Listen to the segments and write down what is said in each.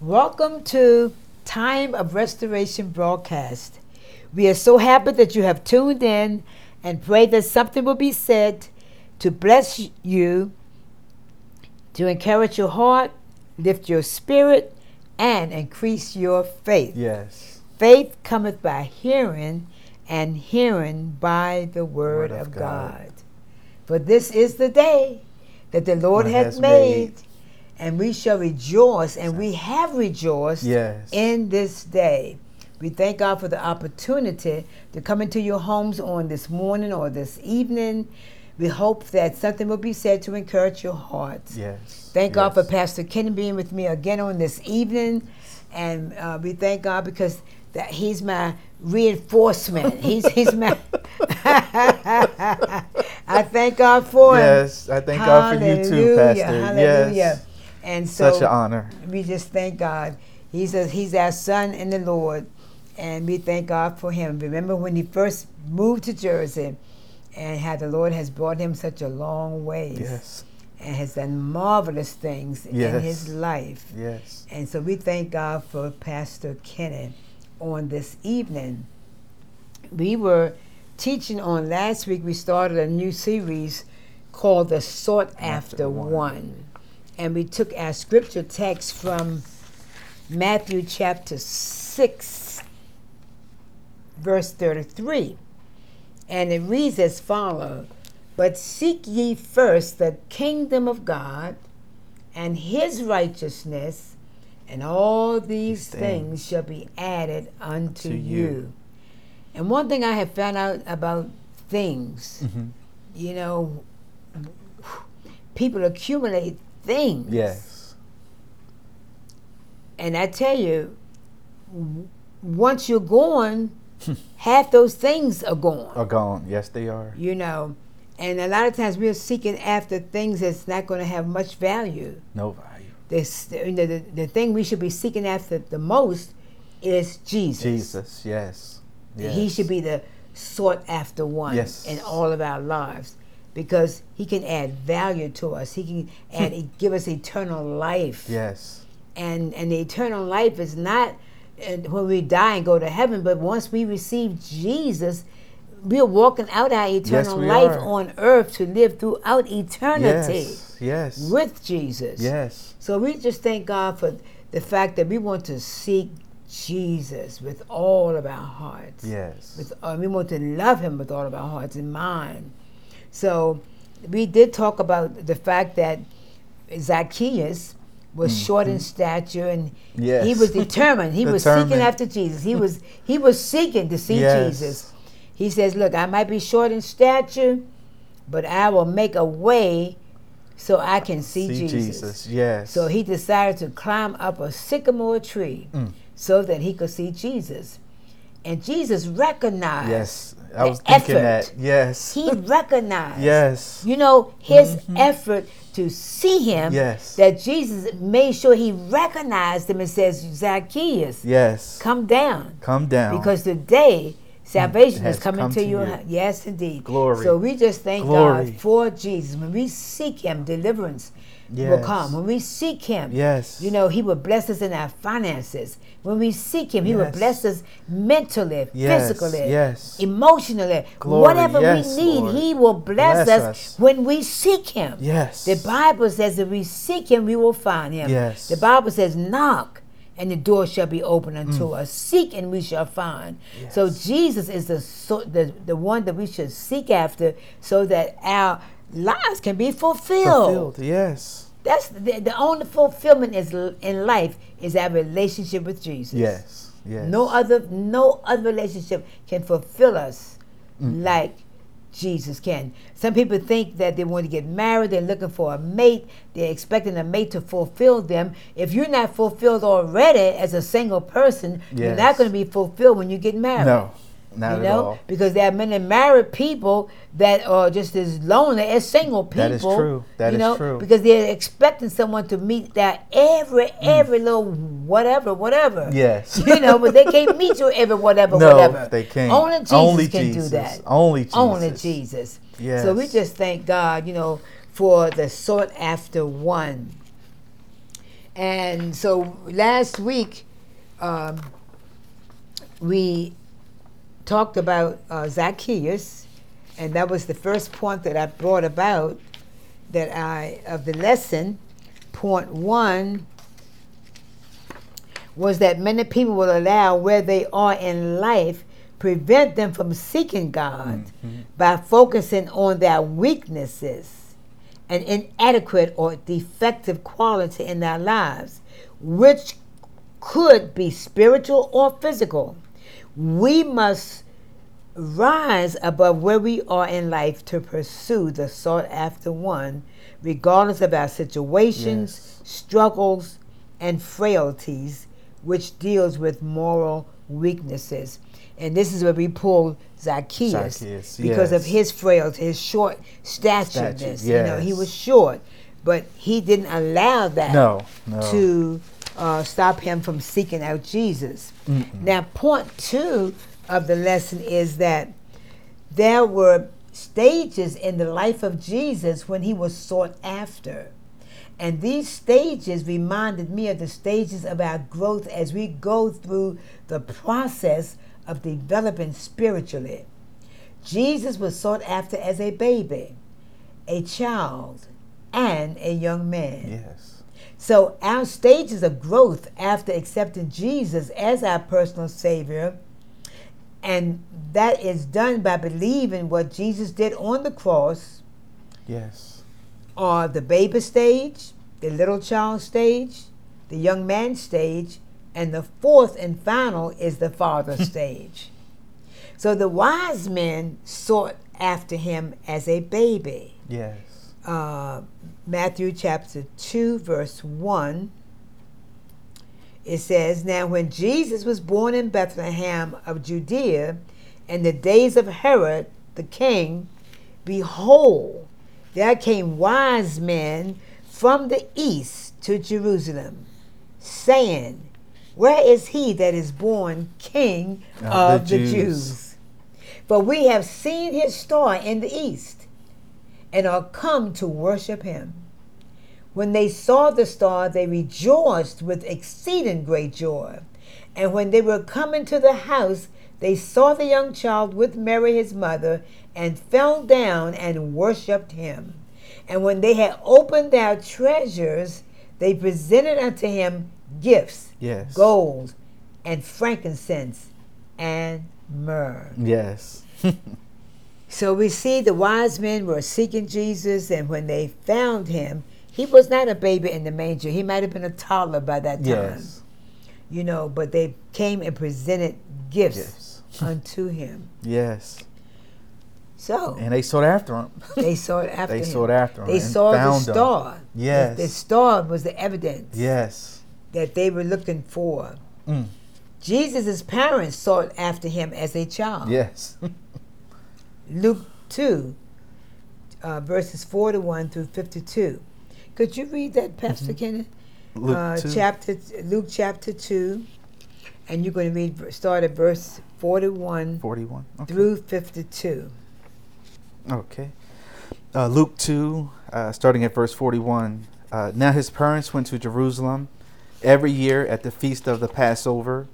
Welcome to Time of Restoration broadcast. We are so happy that you have tuned in and pray that something will be said to bless you, to encourage your heart, lift your spirit, and increase your faith. Yes. Faith cometh by hearing, and hearing by the word, Word of of God. God. For this is the day that the Lord Lord hath has made, made. And we shall rejoice, and we have rejoiced Yes. in this day. We thank God for the opportunity to come into your homes on this morning or this evening. We hope that something will be said to encourage your hearts. Yes. Thank God for. Pastor Ken being with me again on this evening, and uh, we thank God because that he's my reinforcement. he's he's my. I thank God for him. Yes, I thank God for you too, Pastor. Hallelujah. Yes. And so Such an honor. we just thank God. He's a, he's our son in the Lord, and we thank God for him. Remember when he first moved to Jersey, and how the Lord has brought him such a long way. Yes. and has done marvelous things in his life. Yes. And so we thank God for Pastor Kenneth on this evening. We were teaching on last week, we started a new series called The Sought After, After one. One. And we took our scripture text from Matthew chapter 6, verse 33. And it reads as follows But seek ye first the kingdom of God and his righteousness, and all these These things things shall be added unto to you. you. And one thing I have found out about things, hmm you know, people accumulate things. Yes. And I tell you, once you're gone, half those things are gone. Are gone. Yes, they are. You know, and a lot of times we're seeking after things that's not going to have much value. No value. This, you know, the, the thing we should be seeking after the most is Jesus. Jesus. Yes. yes. He should be the sought after one Yes. in all of our lives because he can add value to us. He can add, give us eternal life. Yes. and and the eternal life is not uh, when we die and go to heaven, but once we receive Jesus, we're walking out our eternal we life are. on earth to live throughout eternity Yes. Yes. with Jesus. yes. So we just thank God for the fact that we want to seek Jesus with all of our hearts. Yes. With uh, we want to love Him with all of our hearts and mind. So we did talk about the fact that Zacchaeus was short in stature and Mm-hmm. Yes. he was determined. He was seeking after Jesus. He was he was seeking to see Yes. Jesus. He says, "Look, I might be short in stature, but I will make a way so I can see, See Jesus. Jesus. Yes. So he decided to climb up a sycamore tree Mm. so that he could see Jesus. And Jesus recognized Yes. I was thinking effort. that. Yes. He recognized. yes. You know, his mm-hmm. effort to see him, Yes. that Jesus made sure he recognized him and says, Zacchaeus, Yes. come down. Come down. Because today, salvation is coming to, to you. you. Yes, indeed. Glory. So we just thank Glory. God for Jesus. When we seek him, deliverance will come. When we seek him, Yes. you know, he will bless us in our finances. When we seek him, he will bless us mentally, Yes, physically, yes. emotionally. Glory, Whatever yes, we need, Lord. he will bless, Bless us, us. when we seek him. Yes. The Bible says if we seek him, we will find him. Yes. The Bible says, knock and the door shall be open unto Mm. us. Seek and we shall find. So Jesus is the, so, the the one that we should seek after so that our lives can be fulfilled. fulfilled. Yes. That's the, the only fulfillment is in life is that relationship with Jesus. Yes. Yes. No other no other relationship can fulfill us like Jesus can. Some people think that they want to get married, they're looking for a mate, they're expecting a mate to fulfill them. If you're not fulfilled already as a single person, you're not going to be fulfilled when you get married. No. Not you at know, all. because there are many married people that are just as lonely as single people. That is true. That you is true. Because they're expecting someone to meet that every every little whatever whatever. Yes. you know, but they can't meet you every whatever No, whatever. they can't. Only Jesus Only can Jesus. do that. Only Jesus. Only Jesus. So we just thank God, you know, for the sought after one. And so last week, um, we talked about uh, Zacchaeus, and that was the first point that I brought about that I of the lesson. Point one was that many people will allow where they are in life prevent them from seeking God Mhm. by focusing on their weaknesses and inadequate or defective quality in their lives, which could be spiritual or physical. We must rise above where we are in life to pursue the sought after one, regardless of our situations, Yes. struggles, and frailties, which deals with moral weaknesses. And this is where we pull Zacchaeus, Zacchaeus, because of his frailty, his short statureness. Stature, You know, he was short, but he didn't allow that No, no. to uh, stop him from seeking out Jesus. Now, point two of the lesson is that there were stages in the life of Jesus when he was sought after. And these stages reminded me of the stages of our growth as we go through the process of developing spiritually. Jesus was sought after as a baby, a child, and a young man. Yes. So our stages of growth after accepting Jesus as our personal Savior, and that is done by believing what Jesus did on the cross, Yes. are the baby stage, the little child stage, the young man stage, and the fourth and final is the father stage. So the wise men sought after him as a baby Yes. uh, Matthew chapter 2, verse 1, it says, Now when Jesus was born in Bethlehem of Judea, in the days of Herod the king, behold, there came wise men from the east to Jerusalem, saying, Where is he that is born king Of of the the Jews?" Jews? For we have seen his star in the east and are come to worship him. When they saw the star, they rejoiced with exceeding great joy. And when they were come into the house, they saw the young child with Mary his mother, and fell down and worshipped him. And when they had opened their treasures, they presented unto him gifts, Yes. gold, and frankincense, and myrrh. Yes. So we see the wise men were seeking Jesus, and when they found him, he was not a baby in the manger. He might have been a toddler by that time, yes. you know, but they came and presented gifts, Gifts. unto him. Yes. So And they sought after him. they sought after they him. sought after him. They saw the found him. star. Yes. The, the star was the evidence Yes. that they were looking for. Mm. Jesus' parents sought after him as a child. Yes. Luke 2, uh, verses 41 through 52. Could you read that, Pastor Kenneth? Mm-hmm. Luke uh, 2. Chapter, Luke chapter 2, and you're going to read, start at verse 41 41. Okay. through 52. Okay. Uh, Luke 2, uh, starting at verse 41. Uh, now his parents went to Jerusalem every year at the feast of the Passover.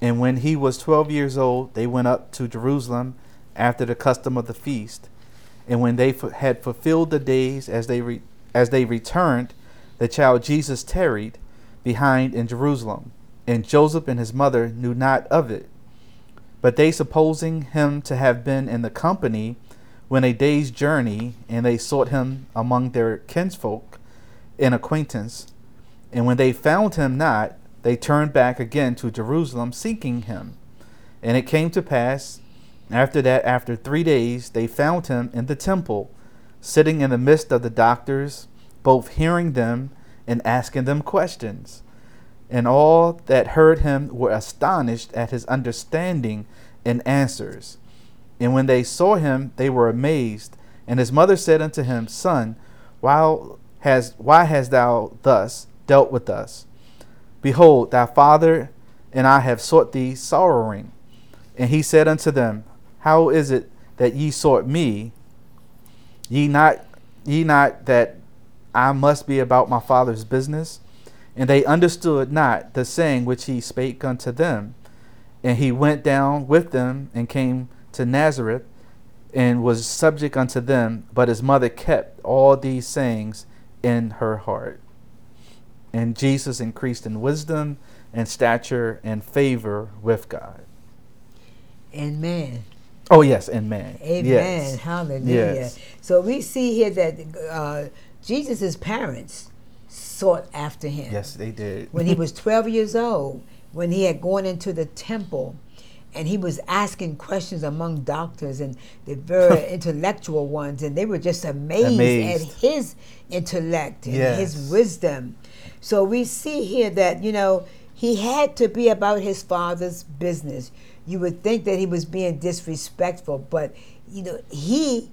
And when he was 12 years old, they went up to Jerusalem after the custom of the feast. And when they had fulfilled the days as they, re- as they returned, the child Jesus tarried behind in Jerusalem. And Joseph and his mother knew not of it. But they, supposing him to have been in the company, went a day's journey, and they sought him among their kinsfolk and acquaintance. And when they found him not, they turned back again to Jerusalem, seeking him. And it came to pass, after that, after three days, they found him in the temple, sitting in the midst of the doctors, both hearing them and asking them questions. And all that heard him were astonished at his understanding and answers. And when they saw him, they were amazed. And his mother said unto him, Son, why has why hast thou thus dealt with us? Behold, thy father and I have sought thee sorrowing. And he said unto them, How is it that ye sought me? Ye not ye not that I must be about my father's business? And they understood not the saying which he spake unto them. And he went down with them and came to Nazareth and was subject unto them. But his mother kept all these sayings in her heart. And Jesus increased in wisdom and stature and favor with God. And man. Oh, yes, and man. Amen. Yes. Hallelujah. Yes. So we see here that uh, Jesus' parents sought after him. Yes, they did. when he was 12 years old, when he had gone into the temple and he was asking questions among doctors and the very intellectual ones, and they were just amazed, Amazed. at his intellect and Yes. his wisdom. So we see here that, you know, he had to be about his father's business. You would think that he was being disrespectful, but, you know, he,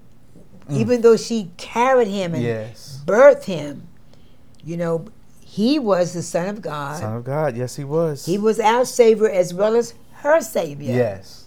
even though she carried him and yes. birthed him, you know, he was the Son of God. Son of God. Yes, he was. He was our Savior as well as her Savior. Yes.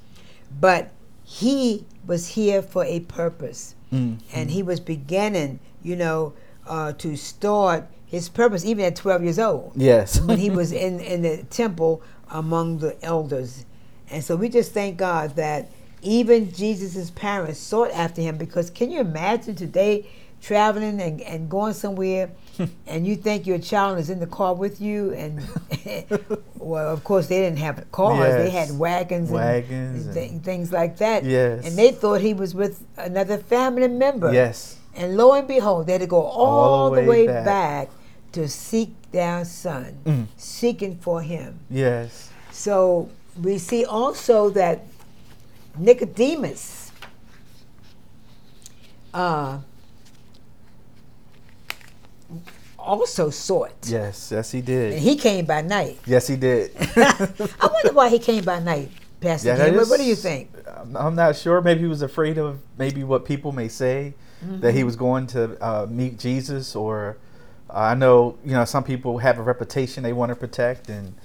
But he was here for a purpose. Mm. And he was beginning, you know, uh, to start his purpose even at 12 years old Yes. when he was in, in the temple among the elders. And so we just thank God that even Jesus' parents sought after him because can you imagine today traveling and, and going somewhere and you think your child is in the car with you and well of course they didn't have cars they had wagons, Wagons and, thi- and- things like that Yes. and they thought he was with another family member yes. and lo and behold, they had to go all, the way, back. back. to seek their son, Mm. seeking for him. Yes. So we see also that Nicodemus uh, also sought. Yes. Yes, he And did. he came by night. Yes, he did. I wonder why he came by night, Pastor Yeah, What, do you think? I'm- I'm not sure. Maybe he was afraid of maybe what people may say that he was going to uh, meet Jesus, or I know you know some people have a reputation they want to protect, and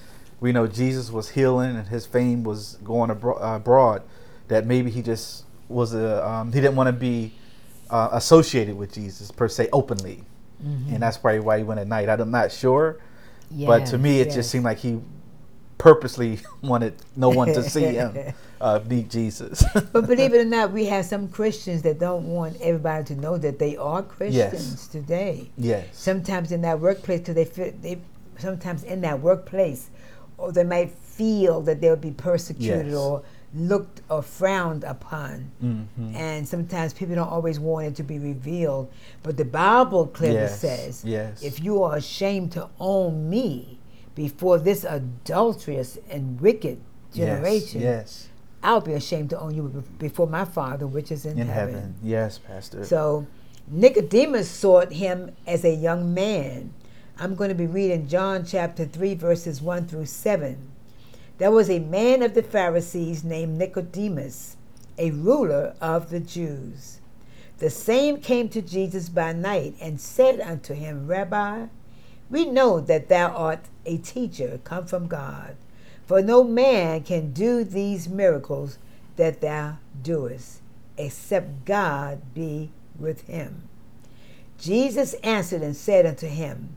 we know Jesus was healing and his fame was going abro- uh, abroad. That maybe he just was a um, he didn't want to be uh, associated with Jesus per se openly, and that's probably why he went at night. I'm not sure, but to me it Yes, just seemed like he purposely wanted no one to see him uh, meet Jesus. But believe it or not, we have some Christians that don't want everybody to know that they are Christians today. yes. Sometimes in that workplace, because they feel they sometimes in that workplace, or they might feel that they'll be persecuted Yes. or looked or frowned upon. Mhm. And sometimes people don't always want it to be revealed. But the Bible clearly Yes, says, yes. if you are ashamed to own me before this adulterous and wicked generation, Yes. I'll be ashamed to own you before my Father which is in, In heaven. heaven. Yes, Pastor. So Nicodemus sought him as a young man. I'm going to be reading John chapter 3, verses 1 through 7. There was a man of the Pharisees named Nicodemus, a ruler of the Jews. The same came to Jesus by night and said unto him, Rabbi, we know that thou art a teacher come from God, for no man can do these miracles that thou doest, except God be with him. Jesus answered and said unto him,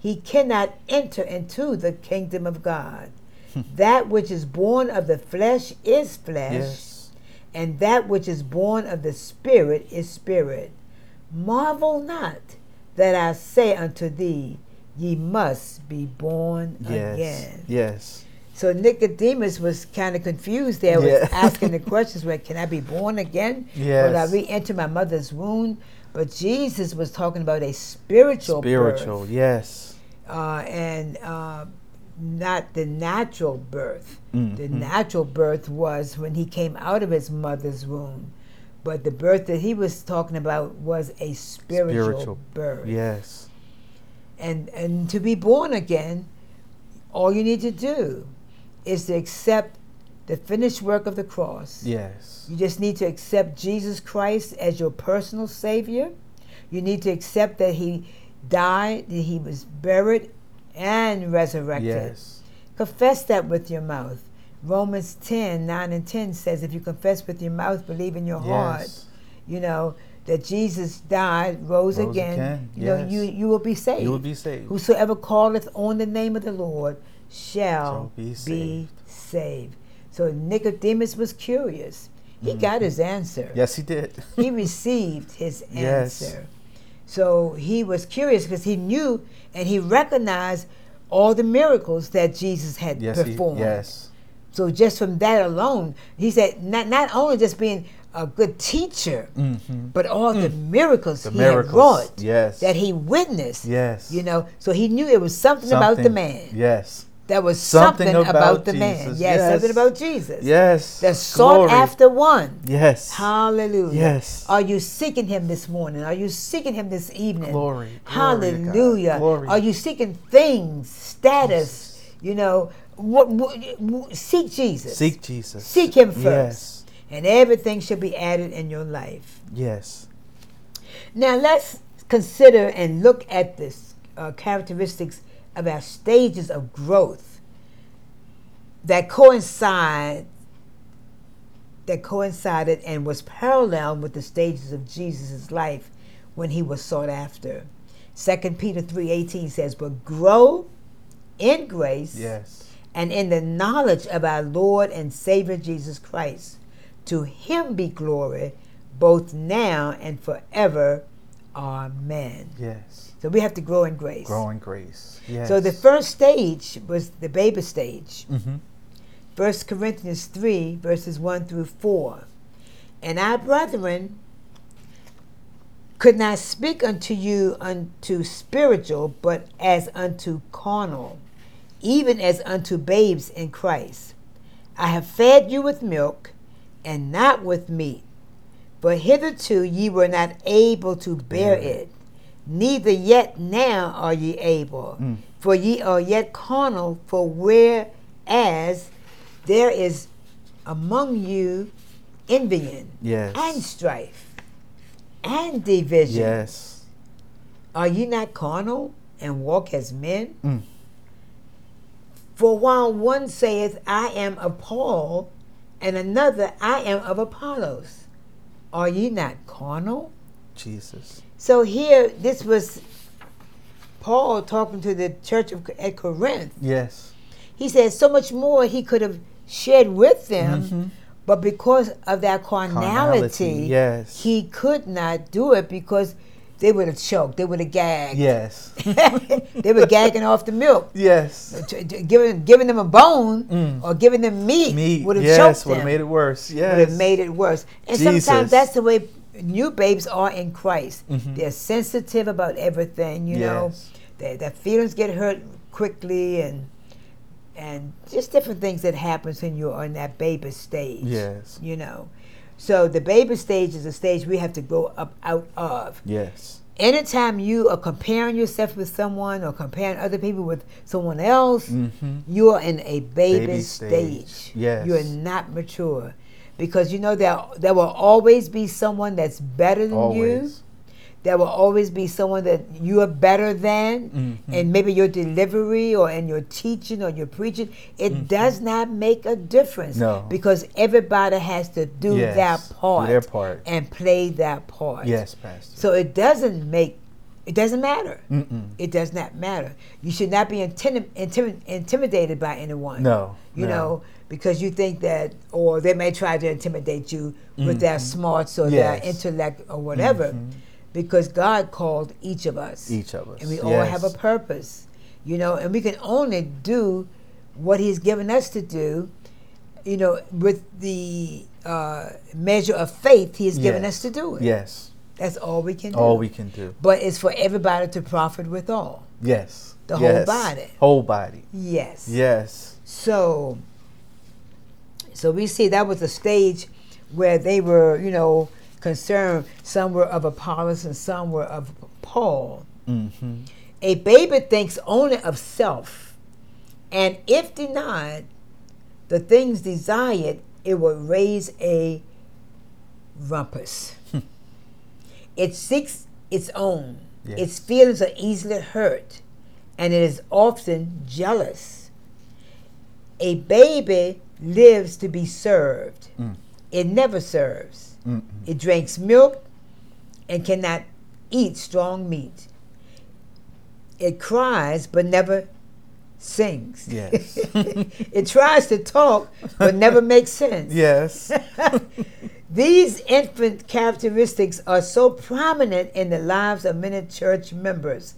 he cannot enter into the kingdom of God. that which is born of the flesh is flesh, Yes. and that which is born of the Spirit is spirit. Marvel not that I say unto thee, ye must be born Yes. again. Yes. So Nicodemus was kind of confused there, was Yeah. asking the questions, well, can I be born again? Yes. Will I re-enter my mother's womb? But Jesus was talking about a spiritual Spiritual. birth, Yes. Uh, and uh, not the natural birth. Mm, The mm. natural birth was when he came out of his mother's womb. But the birth that he was talking about was a spiritual, Spiritual. birth Yes. and and to be born again All you need to do is to accept the finished work of the cross. Yes. You just need to accept Jesus Christ as your personal Savior. You need to accept that He died, that He was buried, and resurrected. Yes. Confess that with your mouth. Romans 10 9 and 10 says, If you confess with your mouth, believe in your heart, you know, that Jesus died, rose, Rose again, again, you know, you, you will be saved. You will be saved. Whosoever calleth on the name of the Lord shall Shall be be saved. saved. So Nicodemus was curious. He Mm-hmm. got his answer. Yes, he did. He received his Yes. So he was curious because he knew and he recognized all the miracles that Jesus had yes, he, performed. yes. So just from that alone, he said not not only just being a good teacher, Mm-hmm. but all the miracles The he miracles. had wrought, Yes. that he witnessed. Yes. You know, so he knew it was something, about the man. Yes. That was Something something, about, about the man. Yes, Yes. something about Jesus. Yes. The sought Glory. after one. Yes. Hallelujah. Yes. Are you seeking him this morning? Are you seeking him this evening? Glory. Glory to God. Hallelujah. Glory. Are you seeking things, status? You know, what, what, what- seek Jesus. Seek Jesus. Seek him first. Yes. And everything shall be added in your life. Yes. Now let's consider and look at this uh, characteristics of our stages of growth that coincide that coincided and was parallel with the stages of Jesus' life when he was sought after. 2 Peter 3:18 says, "But grow in grace Yes. and in the knowledge of our Lord and Savior Jesus Christ. To him be glory both now and forever. Amen. Yes. So we have to grow in grace. Grow in grace. Yes. So the first stage was the baby stage. Mm-hmm. 1 Corinthians 3, verses 1 through 4. And our brethren could not speak unto you unto spiritual, but as unto carnal, even as unto babes in Christ. I have fed you with milk, and not with meat. For hitherto ye were not able to bear it. it, neither yet now are ye able. Mm. For ye are yet carnal, for whereas there is among you envying Yes. and strife and division. Yes. Are ye not carnal and walk as men? Mm. For while one saith, I am of Paul, and another, I am of Apollos, are ye not carnal? Jesus. So here, this was Paul talking to the church of at Corinth. Yes. He said so much more he could have shared with them, Mhm. but because of that carnality, Carnality, yes. he could not do it because they would have choked, they would have gagged. Yes. they were gagging off the milk. yes. Giving, giving them a bone Mm. or giving them meat, Me. would have Yes. choked Would have made it worse. Yes. Would have made it worse. And Jesus. sometimes that's the way new babes are in Christ. Mhm. They're sensitive about everything, you know. Their, their feelings get hurt quickly and and just different things that happens when you're in that baby stage. Yes. You know. So the baby stage is a stage we have to grow up out of. Yes. Anytime you are comparing yourself with someone or comparing other people with someone else, Mm-hmm. you are in a baby, Baby stage. stage. Yes. You are not mature. Because you know there there will always be someone that's better than you. There will always be someone that you are better than, Mhm. and maybe your delivery or in your teaching or your preaching, it does not make a difference. Mm-hmm. No. Because everybody has to do Yes. their part their part. and play their part. Yes, Pastor. So it doesn't make, it doesn't matter. Mm-mm. It does not matter. You should not be intimi- intimi- intimidated by anyone. No. You no. know, because you think that, or they may try to intimidate you with their smarts or Mm-hmm. Yes. their intellect or whatever. Mhm. Because God called each of us. Each of us. And we all have a purpose. You know, and we can only do what He's given us to do, you know, with the uh, measure of faith He has given Yes. us to do it. Yes. That's all we can do. All we can do. But it's for everybody to profit with all. Yes. The whole body. Whole body. Yes. Yes. So, so we see that was a stage where they were, you know, concerned. Some were of Apollos and some were of Paul. Mm-hmm. A baby thinks only of self And if denied the things desired, it will raise a rumpus. it seeks its own. Yes. Its feelings are easily hurt, and it is often jealous. A baby lives to be served. Mm. It never serves. Mm-mm. It drinks milk and cannot eat strong meat. It cries but never sings. Yes. it tries to talk but never makes sense. yes. These infant characteristics are so prominent in the lives of many church members.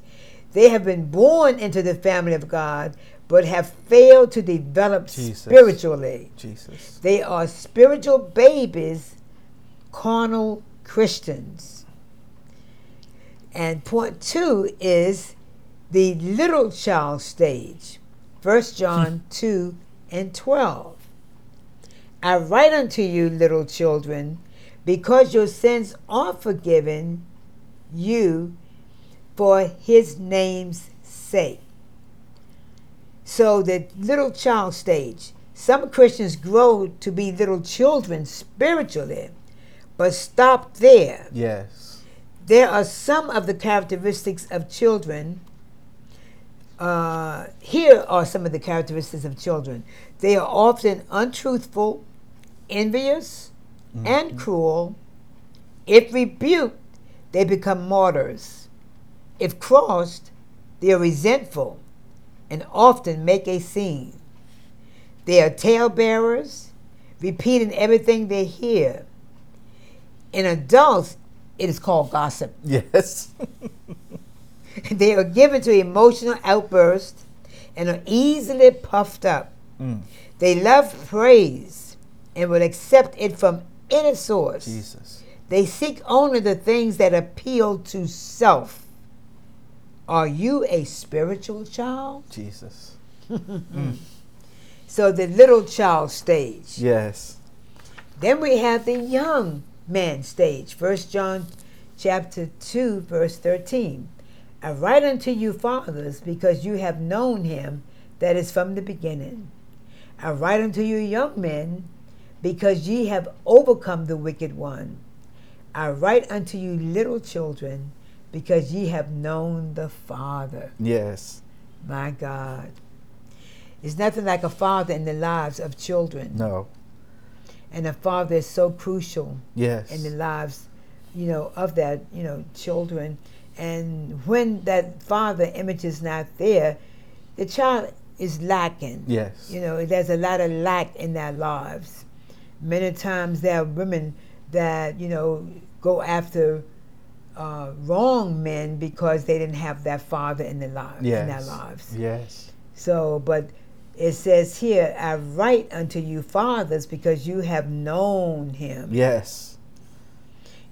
They have been born into the family of God but have failed to develop Jesus. spiritually. Jesus. They are spiritual babies, carnal Christians. And point two is the little child stage. 1 John hmm. 2 and 12. I write unto you, little children, because your sins are forgiven you for his name's sake. So, the little child stage. Some Christians grow to be little children spiritually, but stop there. Yes. There are some of the characteristics of children. Uh, here are some of the characteristics of children. They are often untruthful, envious, and cruel. If rebuked, they become martyrs. If crossed, they are resentful and often make a scene. They are talebearers, repeating everything they hear. In adults, it is called gossip. Yes. they are given to emotional outbursts and are easily puffed up. Mm. They love praise and will accept it from any source. Jesus. They seek only the things that appeal to self. Are you a spiritual child? Jesus. So the little child stage. Yes. Then we have the young man stage. First John chapter 2 verse 13. I write unto you fathers because you have known him that is from the beginning. I write unto you young men because ye have overcome the wicked one. I write unto you little children because ye have known the Father. Yes. My God. There's nothing like a father in the lives of children. No. And a father is so crucial Yes. in the lives, you know, of that, you know, children. And when that father image is not there, the child is lacking. Yes. You know, there's a lot of lack in their lives. Many times there are women that, you know, go after uh, wrong men because they didn't have that father in their lives. In their Yes. lives. Yes. So, but it says here, I write unto you fathers because you have known him. Yes.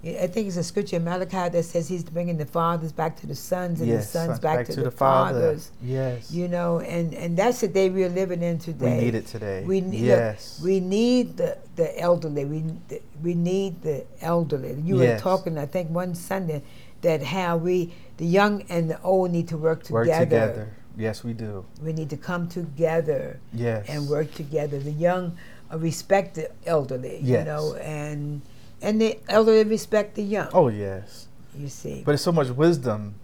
I think it's a scripture in Malachi that says he's bringing the fathers back to the sons and yes. the sons sons back, to, the, fathers. Yes. You know, and, and that's the day we're living in today. we need it today. We need, yes. look, we need the, the elderly. We we need the elderly. You were talking, I think, one Sunday that how we the young and the old need to work together. Work together. Yes, we do. We need to come together Yes. and work together. The young uh, respect the elderly, you know, and and the elderly respect the young. Oh yes. You see, But it's so much wisdom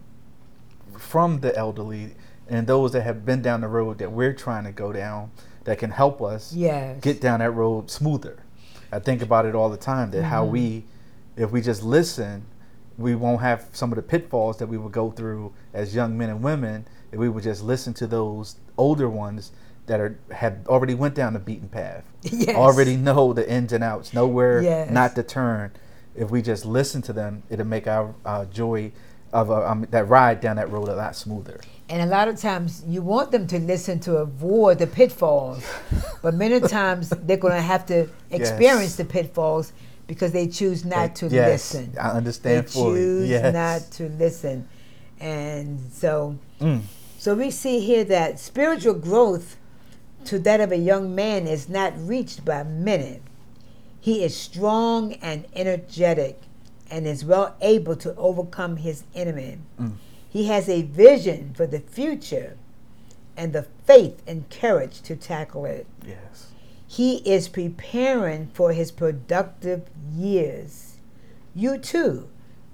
from the elderly and those that have been down the road that we're trying to go down that can help us yes, get down that road smoother. I think about it all the time that how Mhm. we, if we just listen, we won't have some of the pitfalls that we would go through as young men and women if we would just listen to those older ones that are have already went down the beaten path, yes. already know the ins and outs, know where Yes. not to turn. If we just listen to them, it'll make our uh, joy of uh, um, that ride down that road a lot smoother. And a lot of times you want them to listen to avoid the pitfalls, but many times they're going to have to experience Yes. the pitfalls because they choose not to yes, listen. I They understand fully. choose yes. not to listen, and so Mm. so we see here that spiritual growth to that of a young man is not reached by many. He is strong and energetic and is well able to overcome his enemy. Mm. He has a vision for the future and the faith and courage to tackle it. Yes. He is preparing for his productive years. You too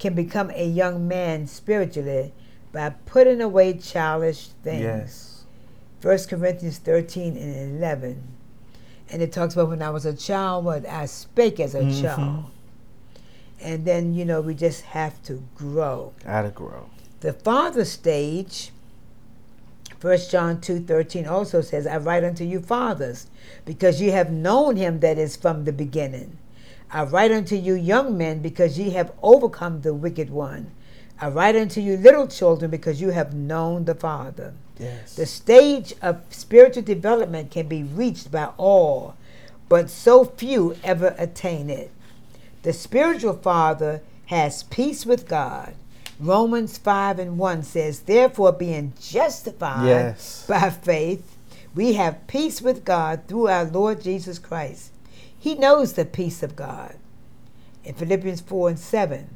can become a young man spiritually by putting away childish things. Yes. 1 Corinthians 13 and 11. And it talks about when I was a child, what I spake as a Mhm. child. And then, you know, we just have to grow. Gotta grow. The father stage, 1 John 2 13 also says, I write unto you fathers, because you have known him that is from the beginning. I write unto you young men, because ye have overcome the wicked one. I write unto you little children, because you have known the Father. Yes. The stage of spiritual development can be reached by all, but so few ever attain it. The spiritual father has peace with God. Romans 5 and 1 says, Therefore, being justified Yes. by faith, we have peace with God through our Lord Jesus Christ. He knows the peace of God. In Philippians 4 and 7,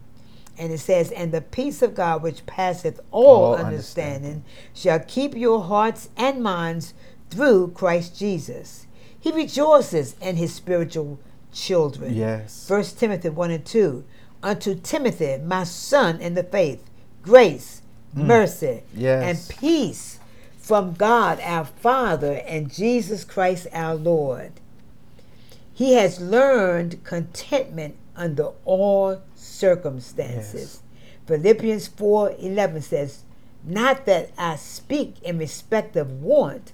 and it says, And the peace of God, which passeth all, All understanding, shall keep your hearts and minds through Christ Jesus. He rejoices in his spiritual children. Yes. 1 Timothy 1 and 2. Unto Timothy, my son in the faith, grace, mm. mercy, Yes. and peace from God our Father and Jesus Christ our Lord. He has learned contentment under all circumstances. Philippians 4 11 says, Not that I speak in respect of want,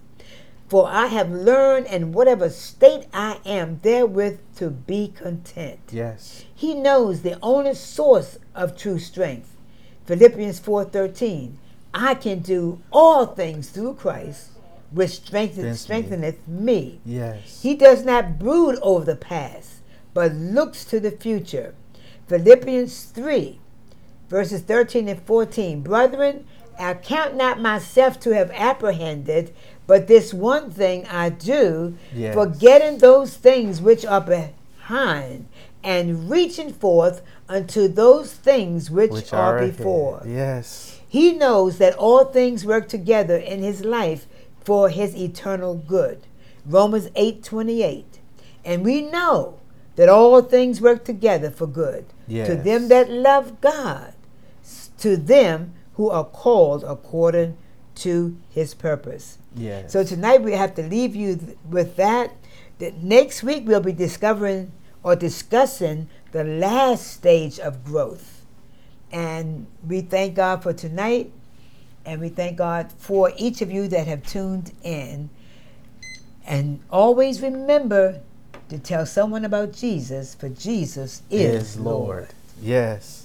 for I have learned in whatever state I am therewith to be content. Yes. He knows the only source of true strength. Philippians 4:13. I can do all things through Christ, which me. strengtheneth me. Yes. He does not brood over the past, but looks to the future. Philippians 3, verses 13 and 14. Brethren, I count not myself to have apprehended, but this one thing I do, Yes. forgetting those things which are behind, and reaching forth unto those things which, Which are, ahead. before. Yes. He knows that all things work together in his life for his eternal good. Romans 8:28. And we know that all things work together for good to them that love God, to them who are called according to his purpose. Yes. So tonight we have to leave you th- with that. That next week we'll be discovering or discussing the last stage of growth. And we thank God for tonight, and we thank God for each of you that have tuned in. And always remember to tell someone about Jesus, for Jesus is, is Lord. Yes.